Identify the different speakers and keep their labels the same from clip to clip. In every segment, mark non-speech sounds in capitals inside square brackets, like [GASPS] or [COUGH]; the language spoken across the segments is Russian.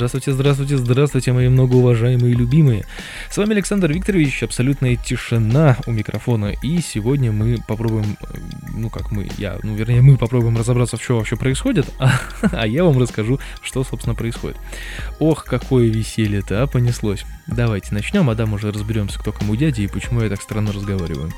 Speaker 1: Здравствуйте, здравствуйте, здравствуйте, мои многоуважаемые и любимые. С вами Александр Викторович, абсолютная тишина у микрофона. И сегодня мы попробуем, ну как мы, я, ну вернее мы попробуем разобраться, в чем вообще происходит, а, [LAUGHS] а я вам расскажу, что собственно происходит. Ох, какое веселье-то, а, понеслось. Давайте начнем, а там уже разберемся, кто кому дядя и почему я так странно разговариваю.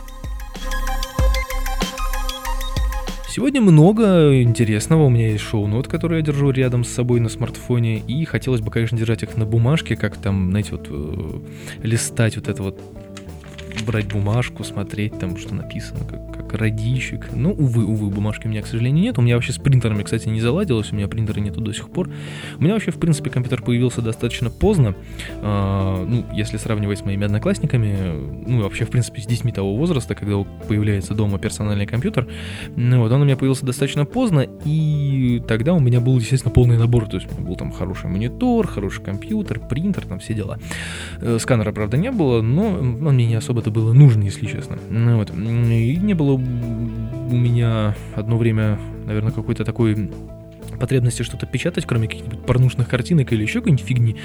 Speaker 1: Сегодня много интересного. У меня есть шоу-нот, который я держу рядом с собой на смартфоне. И хотелось бы, конечно, держать их на бумажке, как там, знаете, вот э, листать вот это вот брать бумажку, смотреть там, что написано, как радищик. Ну, увы, увы, бумажки у меня, к сожалению, нет. У меня вообще с принтерами, кстати, не заладилось, у меня принтера нету до сих пор. У меня вообще, в принципе, компьютер появился достаточно поздно. А, ну, если сравнивать с моими одноклассниками, ну, вообще, в принципе, с детьми того возраста, когда появляется дома персональный компьютер, ну, вот он у меня появился достаточно поздно, и тогда у меня был, естественно, полный набор. То есть у меня был там хороший монитор, хороший компьютер, принтер, там все дела. Э, сканера, правда, не было, но он мне не особо-то было нужно, если честно. Ну, вот. И не было у меня одно время, наверное, какой-то такой потребности что-то печатать, кроме каких-нибудь порнушных картинок или еще какой-нибудь фигни.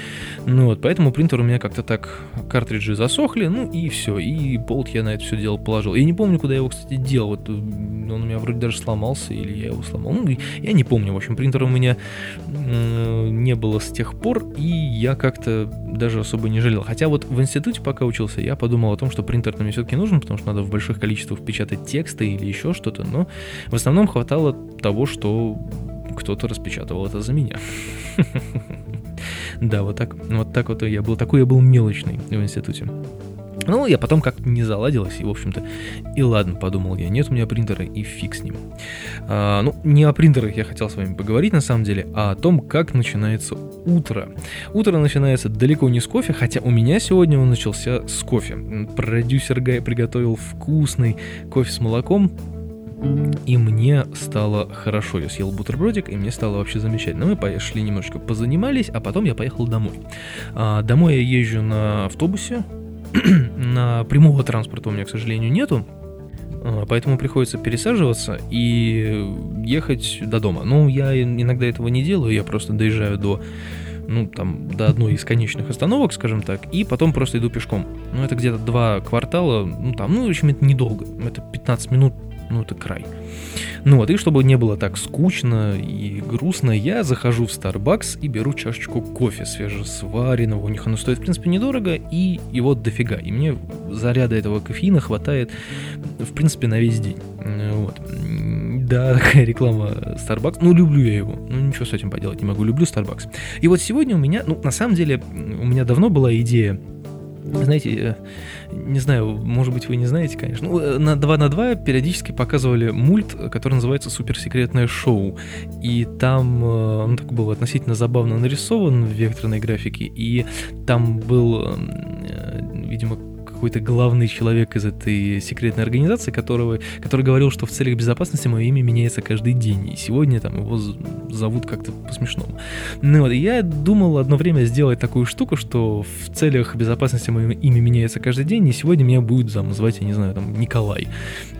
Speaker 1: Ну вот, поэтому принтер у меня как-то так, картриджи засохли, ну и все, и болт я на это все дело положил. Я не помню, куда я его, кстати, делал, вот он у меня вроде даже сломался, или я его сломал, ну я не помню, в общем, принтера у меня э, не было с тех пор, и я как-то даже особо не жалел. Хотя вот в институте, пока учился, я подумал о том, что принтер мне все-таки нужен, потому что надо в больших количествах печатать тексты или еще что-то, но в основном хватало того, что кто-то распечатывал это за меня. Да, вот так, вот так вот я был, такой я был мелочный в институте. Ну, я потом как-то не заладилось, и, в общем-то, и ладно, подумал я, нет у меня принтера, и фиг с ним. А, ну, не о принтерах я хотел с вами поговорить, на самом деле, а о том, как начинается утро. Утро начинается далеко не с кофе, хотя у меня сегодня он начался с кофе. Продюсер Гай приготовил вкусный кофе с молоком, и мне стало хорошо. Я съел бутербродик, и мне стало вообще замечательно. Мы пошли немножечко позанимались, а потом я поехал домой. А, домой я езжу на автобусе. [CLEARS THROAT] на прямого транспорта у меня, к сожалению, нету. А, поэтому приходится пересаживаться и ехать до дома. Ну, я иногда этого не делаю, я просто доезжаю до ну, там, до одной из конечных остановок, скажем так, и потом просто иду пешком. Ну, это где-то два квартала, ну, там, ну, в общем, это недолго. Это 15 минут ну это край. Ну вот, и чтобы не было так скучно и грустно, я захожу в Starbucks и беру чашечку кофе свежесваренного. У них оно стоит, в принципе, недорого, и его дофига. И мне заряда этого кофеина хватает, в принципе, на весь день. Вот. Да, [LAUGHS] такая реклама Starbucks. Ну, люблю я его. Ну, ничего с этим поделать не могу. Люблю Starbucks. И вот сегодня у меня, ну, на самом деле, у меня давно была идея знаете, э, не знаю, может быть, вы не знаете, конечно. Ну, э, на 2 на 2 периодически показывали мульт, который называется «Суперсекретное шоу». И там э, он так был относительно забавно нарисован в векторной графике. И там был, видимо, какой-то главный человек из этой секретной организации, которого, который говорил, что в целях безопасности мое имя меняется каждый день, и сегодня там его зовут как-то по-смешному. Ну вот, я думал одно время сделать такую штуку, что в целях безопасности мое имя меняется каждый день, и сегодня меня будет там звать, я не знаю, там, Николай.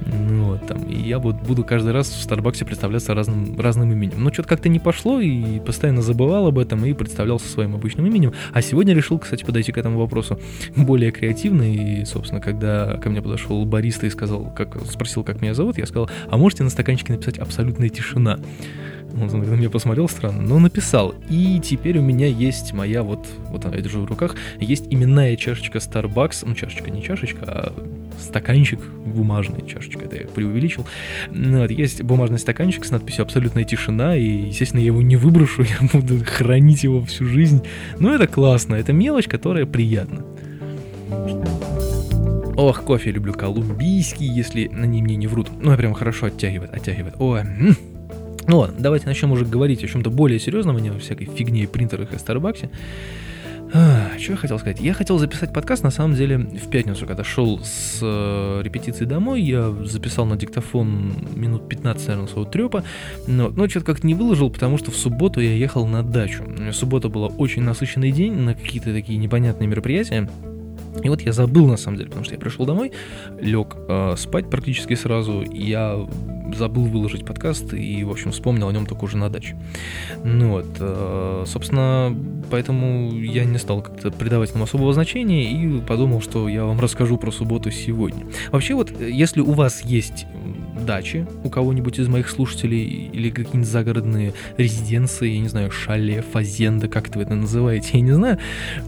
Speaker 1: Ну вот, там, и я вот буду каждый раз в Старбаксе представляться разным, разным именем. Но что-то как-то не пошло, и постоянно забывал об этом, и представлялся своим обычным именем. А сегодня решил, кстати, подойти к этому вопросу более креативно и собственно, когда ко мне подошел бариста и сказал, как, спросил, как меня зовут, я сказал, а можете на стаканчике написать «абсолютная тишина»? Он на меня посмотрел странно, но написал. И теперь у меня есть моя вот, вот она, я держу в руках, есть именная чашечка Starbucks, ну чашечка не чашечка, а стаканчик бумажный, чашечка, это я преувеличил. Ну, вот, есть бумажный стаканчик с надписью «Абсолютная тишина», и, естественно, я его не выброшу, [LAUGHS] я буду хранить его всю жизнь. Но это классно, это мелочь, которая приятна. Ох, кофе люблю колумбийский, если на ней мне не врут. Ну, я прям хорошо оттягивает, оттягивает. О, ну ладно, давайте начнем уже говорить о чем-то более серьезном, а не о всякой фигне и принтерах и Старбаксе. А, что я хотел сказать? Я хотел записать подкаст, на самом деле, в пятницу, когда шел с э, репетиции домой, я записал на диктофон минут 15, наверное, своего трепа, но, но что-то как-то не выложил, потому что в субботу я ехал на дачу. Суббота была очень насыщенный день на какие-то такие непонятные мероприятия, и вот я забыл на самом деле, потому что я пришел домой, лег э, спать практически сразу, я забыл выложить подкаст и, в общем, вспомнил о нем только уже на даче. Ну вот, э, собственно, поэтому я не стал как-то придавать ему особого значения и подумал, что я вам расскажу про субботу сегодня. Вообще вот, если у вас есть дачи у кого-нибудь из моих слушателей или какие-нибудь загородные резиденции, я не знаю, шале, фазенда, как вы это называете, [LAUGHS] я не знаю,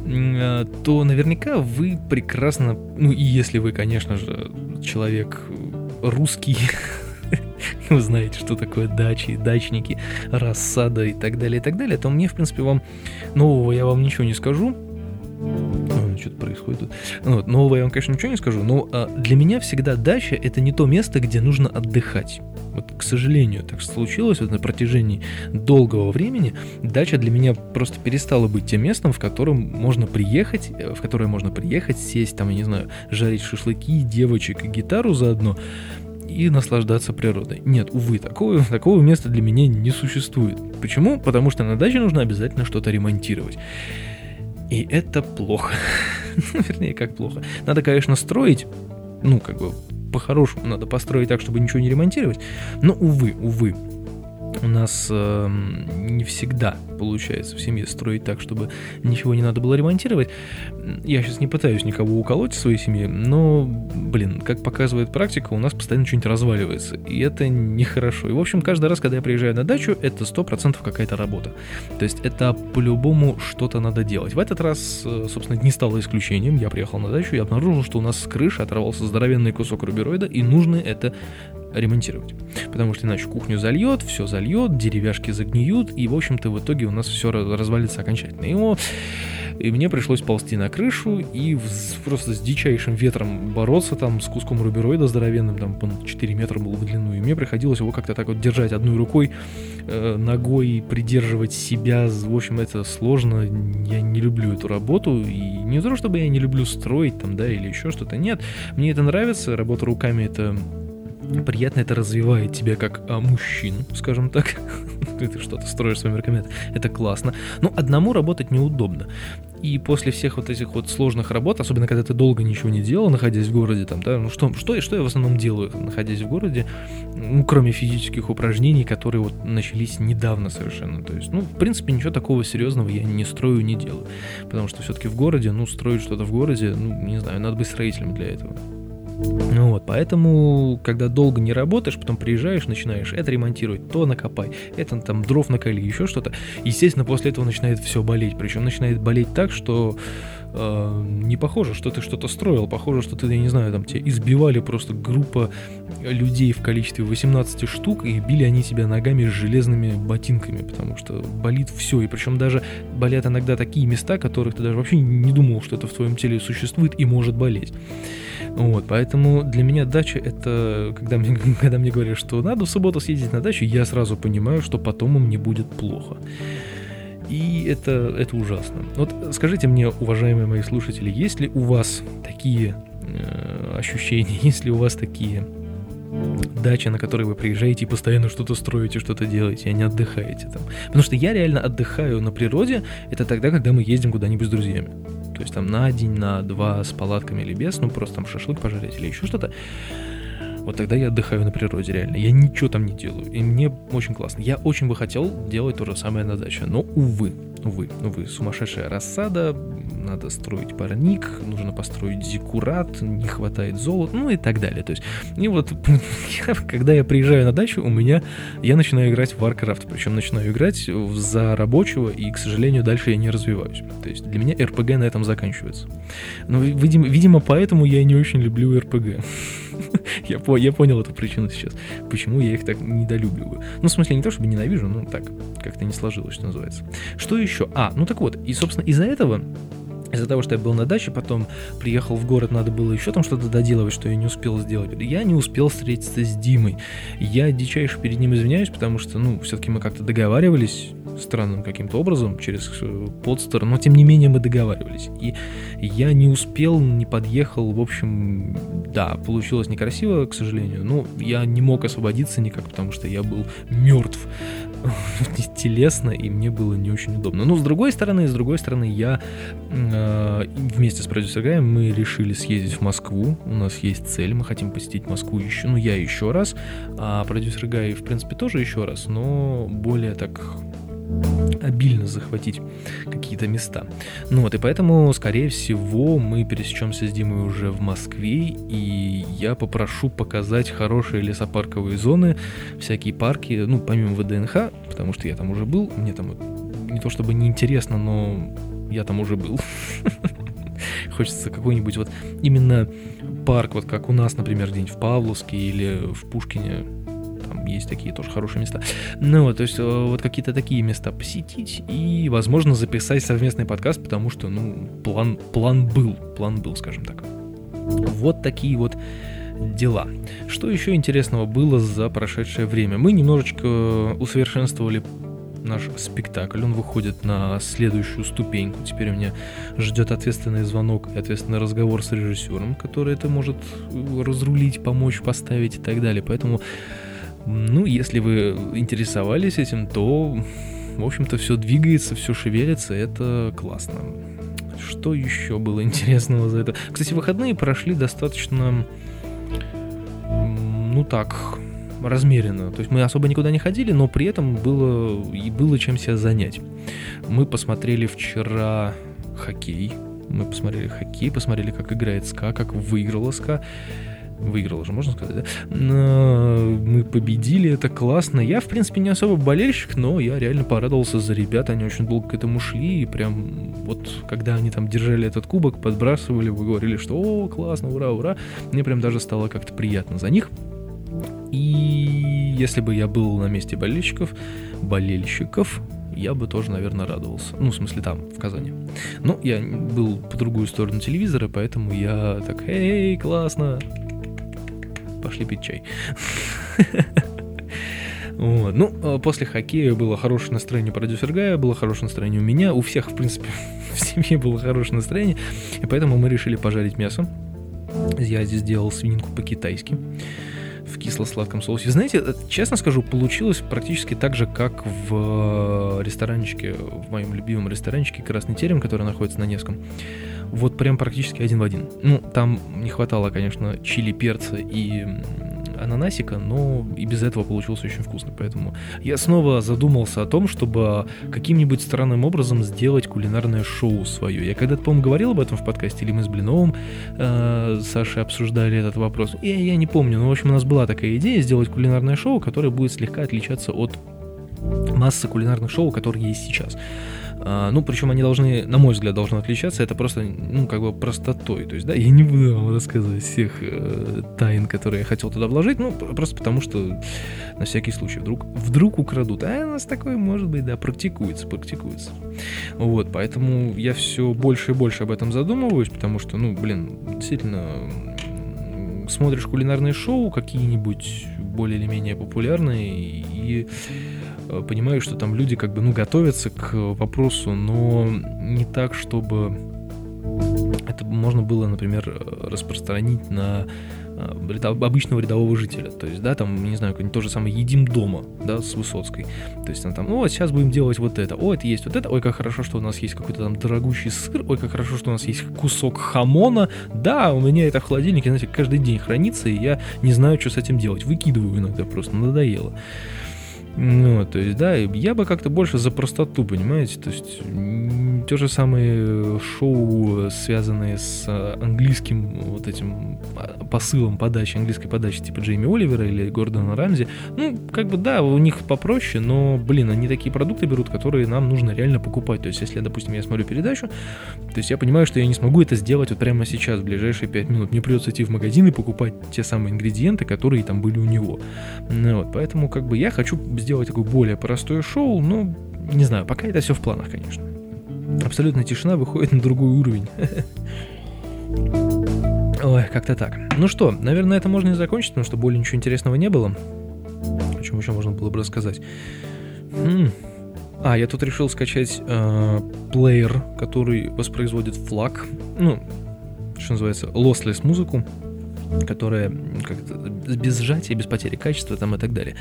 Speaker 1: э, то наверняка вы прекрасно, ну и если вы, конечно же, человек русский, [LAUGHS] [LAUGHS] вы знаете, что такое дачи, дачники, рассада и так далее, и так далее, то мне, в принципе, вам нового я вам ничего не скажу, что-то происходит тут. Ну, вот, нового я вам, конечно, ничего не скажу, но а, для меня всегда дача — это не то место, где нужно отдыхать. Вот, к сожалению, так случилось вот на протяжении долгого времени. Дача для меня просто перестала быть тем местом, в котором можно приехать, э, в которое можно приехать, сесть там, я не знаю, жарить шашлыки, девочек и гитару заодно и наслаждаться природой. Нет, увы, такого, [LAUGHS] такого места для меня не существует. Почему? Потому что на даче нужно обязательно что-то ремонтировать. И это плохо. [LAUGHS] Вернее, как плохо. Надо, конечно, строить, ну, как бы, по-хорошему надо построить так, чтобы ничего не ремонтировать. Но, увы, увы, у нас э, не всегда получается в семье строить так, чтобы ничего не надо было ремонтировать. Я сейчас не пытаюсь никого уколоть в своей семье, но, блин, как показывает практика, у нас постоянно что-нибудь разваливается, и это нехорошо. И, в общем, каждый раз, когда я приезжаю на дачу, это 100% какая-то работа. То есть это по-любому что-то надо делать. В этот раз, э, собственно, не стало исключением. Я приехал на дачу и обнаружил, что у нас с крыши оторвался здоровенный кусок рубероида, и нужно это ремонтировать. Потому что иначе кухню зальет, все зальет, деревяшки загниют, и, в общем-то, в итоге у нас все развалится окончательно. И, и мне пришлось ползти на крышу и просто с дичайшим ветром бороться там с куском рубероида здоровенным, там, по 4 метра был в длину, и мне приходилось его как-то так вот держать одной рукой, э, ногой придерживать себя, в общем, это сложно, я не люблю эту работу, и не то, чтобы я не люблю строить там, да, или еще что-то, нет, мне это нравится, работа руками это приятно это развивает тебя как а, мужчину, скажем так. [LAUGHS] Ты что-то строишь своими руками, это классно. Но одному работать неудобно. И после всех вот этих вот сложных работ, особенно когда ты долго ничего не делал, находясь в городе, там, да, ну что, что, что я в основном делаю, находясь в городе, ну, кроме физических упражнений, которые вот начались недавно совершенно. То есть, ну, в принципе, ничего такого серьезного я не строю, не делаю. Потому что все-таки в городе, ну, строить что-то в городе, ну, не знаю, надо быть строителем для этого. Ну вот, поэтому, когда долго не работаешь, потом приезжаешь, начинаешь это ремонтировать, то накопай, это там дров накали, еще что-то. Естественно, после этого начинает все болеть. Причем начинает болеть так, что э, не похоже, что ты что-то строил, похоже, что ты, я не знаю, там тебя избивали просто группа людей в количестве 18 штук, и били они тебя ногами с железными ботинками, потому что болит все, и причем даже болят иногда такие места, которых ты даже вообще не думал, что это в твоем теле существует и может болеть. Вот, поэтому для меня дача это, когда мне, [LAUGHS] когда мне говорят, что надо в субботу съездить на дачу, я сразу понимаю, что потом мне будет плохо. И это, это ужасно. Вот скажите мне, уважаемые мои слушатели, есть ли у вас такие э, ощущения, [LAUGHS] есть ли у вас такие дача, на которой вы приезжаете и постоянно что-то строите, что-то делаете, а не отдыхаете там. Потому что я реально отдыхаю на природе, это тогда, когда мы ездим куда-нибудь с друзьями. То есть там на день, на два с палатками или без, ну просто там шашлык пожарить или еще что-то. Вот тогда я отдыхаю на природе, реально. Я ничего там не делаю. И мне очень классно. Я очень бы хотел делать то же самое на даче. Но, увы, увы, увы, сумасшедшая рассада, надо строить парник, нужно построить зиккурат, не хватает золота, ну и так далее. То есть, и вот, [LAUGHS] когда я приезжаю на дачу, у меня, я начинаю играть в Warcraft, причем начинаю играть за рабочего, и, к сожалению, дальше я не развиваюсь. То есть, для меня RPG на этом заканчивается. Но, видимо, видимо поэтому я не очень люблю RPG. [LAUGHS] я, по, я понял эту причину сейчас. Почему я их так недолюбливаю. Ну, в смысле, не то, чтобы ненавижу, но так, как-то не сложилось, что называется. Что еще? А, ну так вот, и, собственно, из-за этого из-за того, что я был на даче, потом приехал в город, надо было еще там что-то доделывать, что я не успел сделать. Я не успел встретиться с Димой. Я дичайше перед ним извиняюсь, потому что, ну, все-таки мы как-то договаривались странным каким-то образом через э, подстер, но тем не менее мы договаривались. И я не успел, не подъехал, в общем, да, получилось некрасиво, к сожалению, но я не мог освободиться никак, потому что я был мертв [LAUGHS] телесно, и мне было не очень удобно. Но с другой стороны, с другой стороны, я э, вместе с продюсером Гаем мы решили съездить в Москву. У нас есть цель, мы хотим посетить Москву еще, ну я еще раз, а продюсер Гай, в принципе, тоже еще раз, но более так обильно захватить какие-то места. Ну вот, и поэтому, скорее всего, мы пересечемся с Димой уже в Москве, и я попрошу показать хорошие лесопарковые зоны, всякие парки, ну, помимо ВДНХ, потому что я там уже был, мне там не то чтобы неинтересно, но я там уже был. [LAUGHS] Хочется какой-нибудь вот именно парк, вот как у нас, например, где-нибудь в Павловске или в Пушкине, есть такие тоже хорошие места. Ну то есть э, вот какие-то такие места посетить и, возможно, записать совместный подкаст, потому что, ну, план, план был, план был, скажем так. Вот такие вот дела. Что еще интересного было за прошедшее время? Мы немножечко усовершенствовали наш спектакль, он выходит на следующую ступеньку. Теперь меня ждет ответственный звонок и ответственный разговор с режиссером, который это может разрулить, помочь, поставить и так далее. Поэтому ну, если вы интересовались этим, то, в общем-то, все двигается, все шевелится, это классно. Что еще было интересного за это? Кстати, выходные прошли достаточно, ну так, размеренно. То есть мы особо никуда не ходили, но при этом было, и было чем себя занять. Мы посмотрели вчера хоккей. Мы посмотрели хоккей, посмотрели, как играет СКА, как выиграла СКА выиграл уже, можно сказать, да? Мы победили, это классно. Я, в принципе, не особо болельщик, но я реально порадовался за ребят, они очень долго к этому шли, и прям вот, когда они там держали этот кубок, подбрасывали, вы говорили, что «О, классно, ура, ура!» Мне прям даже стало как-то приятно за них. И если бы я был на месте болельщиков, болельщиков, я бы тоже, наверное, радовался. Ну, в смысле, там, в Казани. Но я был по другую сторону телевизора, поэтому я так, эй, классно, пошли пить чай. [LAUGHS] Вот. Ну, а после хоккея было хорошее настроение у продюсера Гая, было хорошее настроение у меня, у всех, в принципе, [LAUGHS] в семье было хорошее настроение, и поэтому мы решили пожарить мясо. Я здесь сделал свининку по-китайски в кисло-сладком соусе. Знаете, э, честно скажу, получилось практически так же, как в ресторанчике, в моем любимом ресторанчике «Красный терем», который находится на Невском вот прям практически один в один. Ну, там не хватало, конечно, чили, перца и ананасика, но и без этого получилось очень вкусно. Поэтому я снова задумался о том, чтобы каким-нибудь странным образом сделать кулинарное шоу свое. Я когда-то, по-моему, говорил об этом в подкасте, или мы с Блиновым э, Сашей обсуждали этот вопрос. Я, я не помню, но, в общем, у нас была такая идея сделать кулинарное шоу, которое будет слегка отличаться от массы кулинарных шоу, которые есть сейчас. А, ну, причем они должны, на мой взгляд, должны отличаться. Это просто, ну, как бы простотой. То есть, да, я не буду вам рассказывать всех э, тайн, которые я хотел туда вложить, ну, просто потому что на всякий случай вдруг, вдруг украдут. А у нас такое, может быть, да, практикуется, практикуется. Вот, поэтому я все больше и больше об этом задумываюсь, потому что, ну, блин, действительно, смотришь кулинарные шоу какие-нибудь более или менее популярные и понимаю, что там люди как бы, ну, готовятся к вопросу, но не так, чтобы это можно было, например, распространить на э, обычного рядового жителя. То есть, да, там, не знаю, то же самое «Едим дома», да, с Высоцкой. То есть, там, ну, сейчас будем делать вот это, о, это есть вот это, ой, как хорошо, что у нас есть какой-то там дорогущий сыр, ой, как хорошо, что у нас есть кусок хамона, да, у меня это в холодильнике, знаете, каждый день хранится, и я не знаю, что с этим делать, выкидываю иногда просто, надоело. Ну, то есть, да, я бы как-то больше за простоту, понимаете, то есть те же самые шоу, связанные с английским вот этим а, посылом подачи, английской подачи, типа Джейми Оливера или Гордона Рамзи, ну, как бы, да, у них попроще, но, блин, они такие продукты берут, которые нам нужно реально покупать, то есть, если, допустим, я смотрю передачу, то есть я понимаю, что я не смогу это сделать вот прямо сейчас, в ближайшие 5 минут, мне придется идти в магазин и покупать те самые ингредиенты, которые там были у него, ну, вот, поэтому, как бы, я хочу сделать такое более простое шоу, но не знаю, пока это все в планах, конечно. Абсолютная тишина выходит на другой уровень. Ой, как-то так. Ну что, наверное, это можно и закончить, потому что более ничего интересного не было. О чем еще можно было бы рассказать? М-м. А, я тут решил скачать э, плеер, который воспроизводит флаг. Ну, что называется, lossless музыку. которая как без сжатия, без потери качества там и так далее.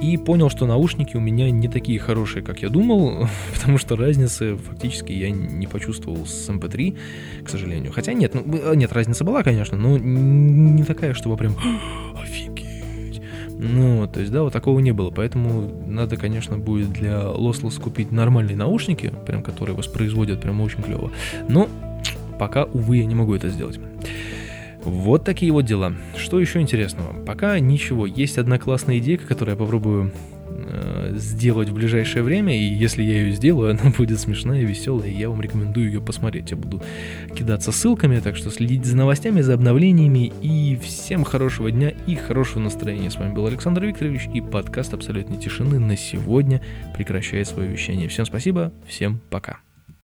Speaker 1: И понял, что наушники у меня не такие хорошие, как я думал, [LAUGHS] потому что разницы фактически я не почувствовал с MP3, эм к сожалению. Хотя нет, ну, э, нет, разница была, конечно, но не такая, чтобы прям [GASPS] офигеть. Ну, то есть, да, вот такого не было, поэтому надо, конечно, будет для Lossless купить нормальные наушники, прям которые воспроизводят прям очень клево. Но пока, увы, я не могу это сделать. Вот такие вот дела. Что еще интересного? Пока ничего. Есть одна классная идея, которую я попробую э, сделать в ближайшее время, и если я ее сделаю, [LAUGHS] она будет смешная и веселая, и я вам рекомендую ее посмотреть. Я буду кидаться ссылками, так что следите за новостями, за обновлениями, и всем хорошего дня и хорошего настроения. С вами был Александр Викторович, и подкаст «Абсолютной тишины» на сегодня прекращает свое вещание. Всем спасибо, всем пока.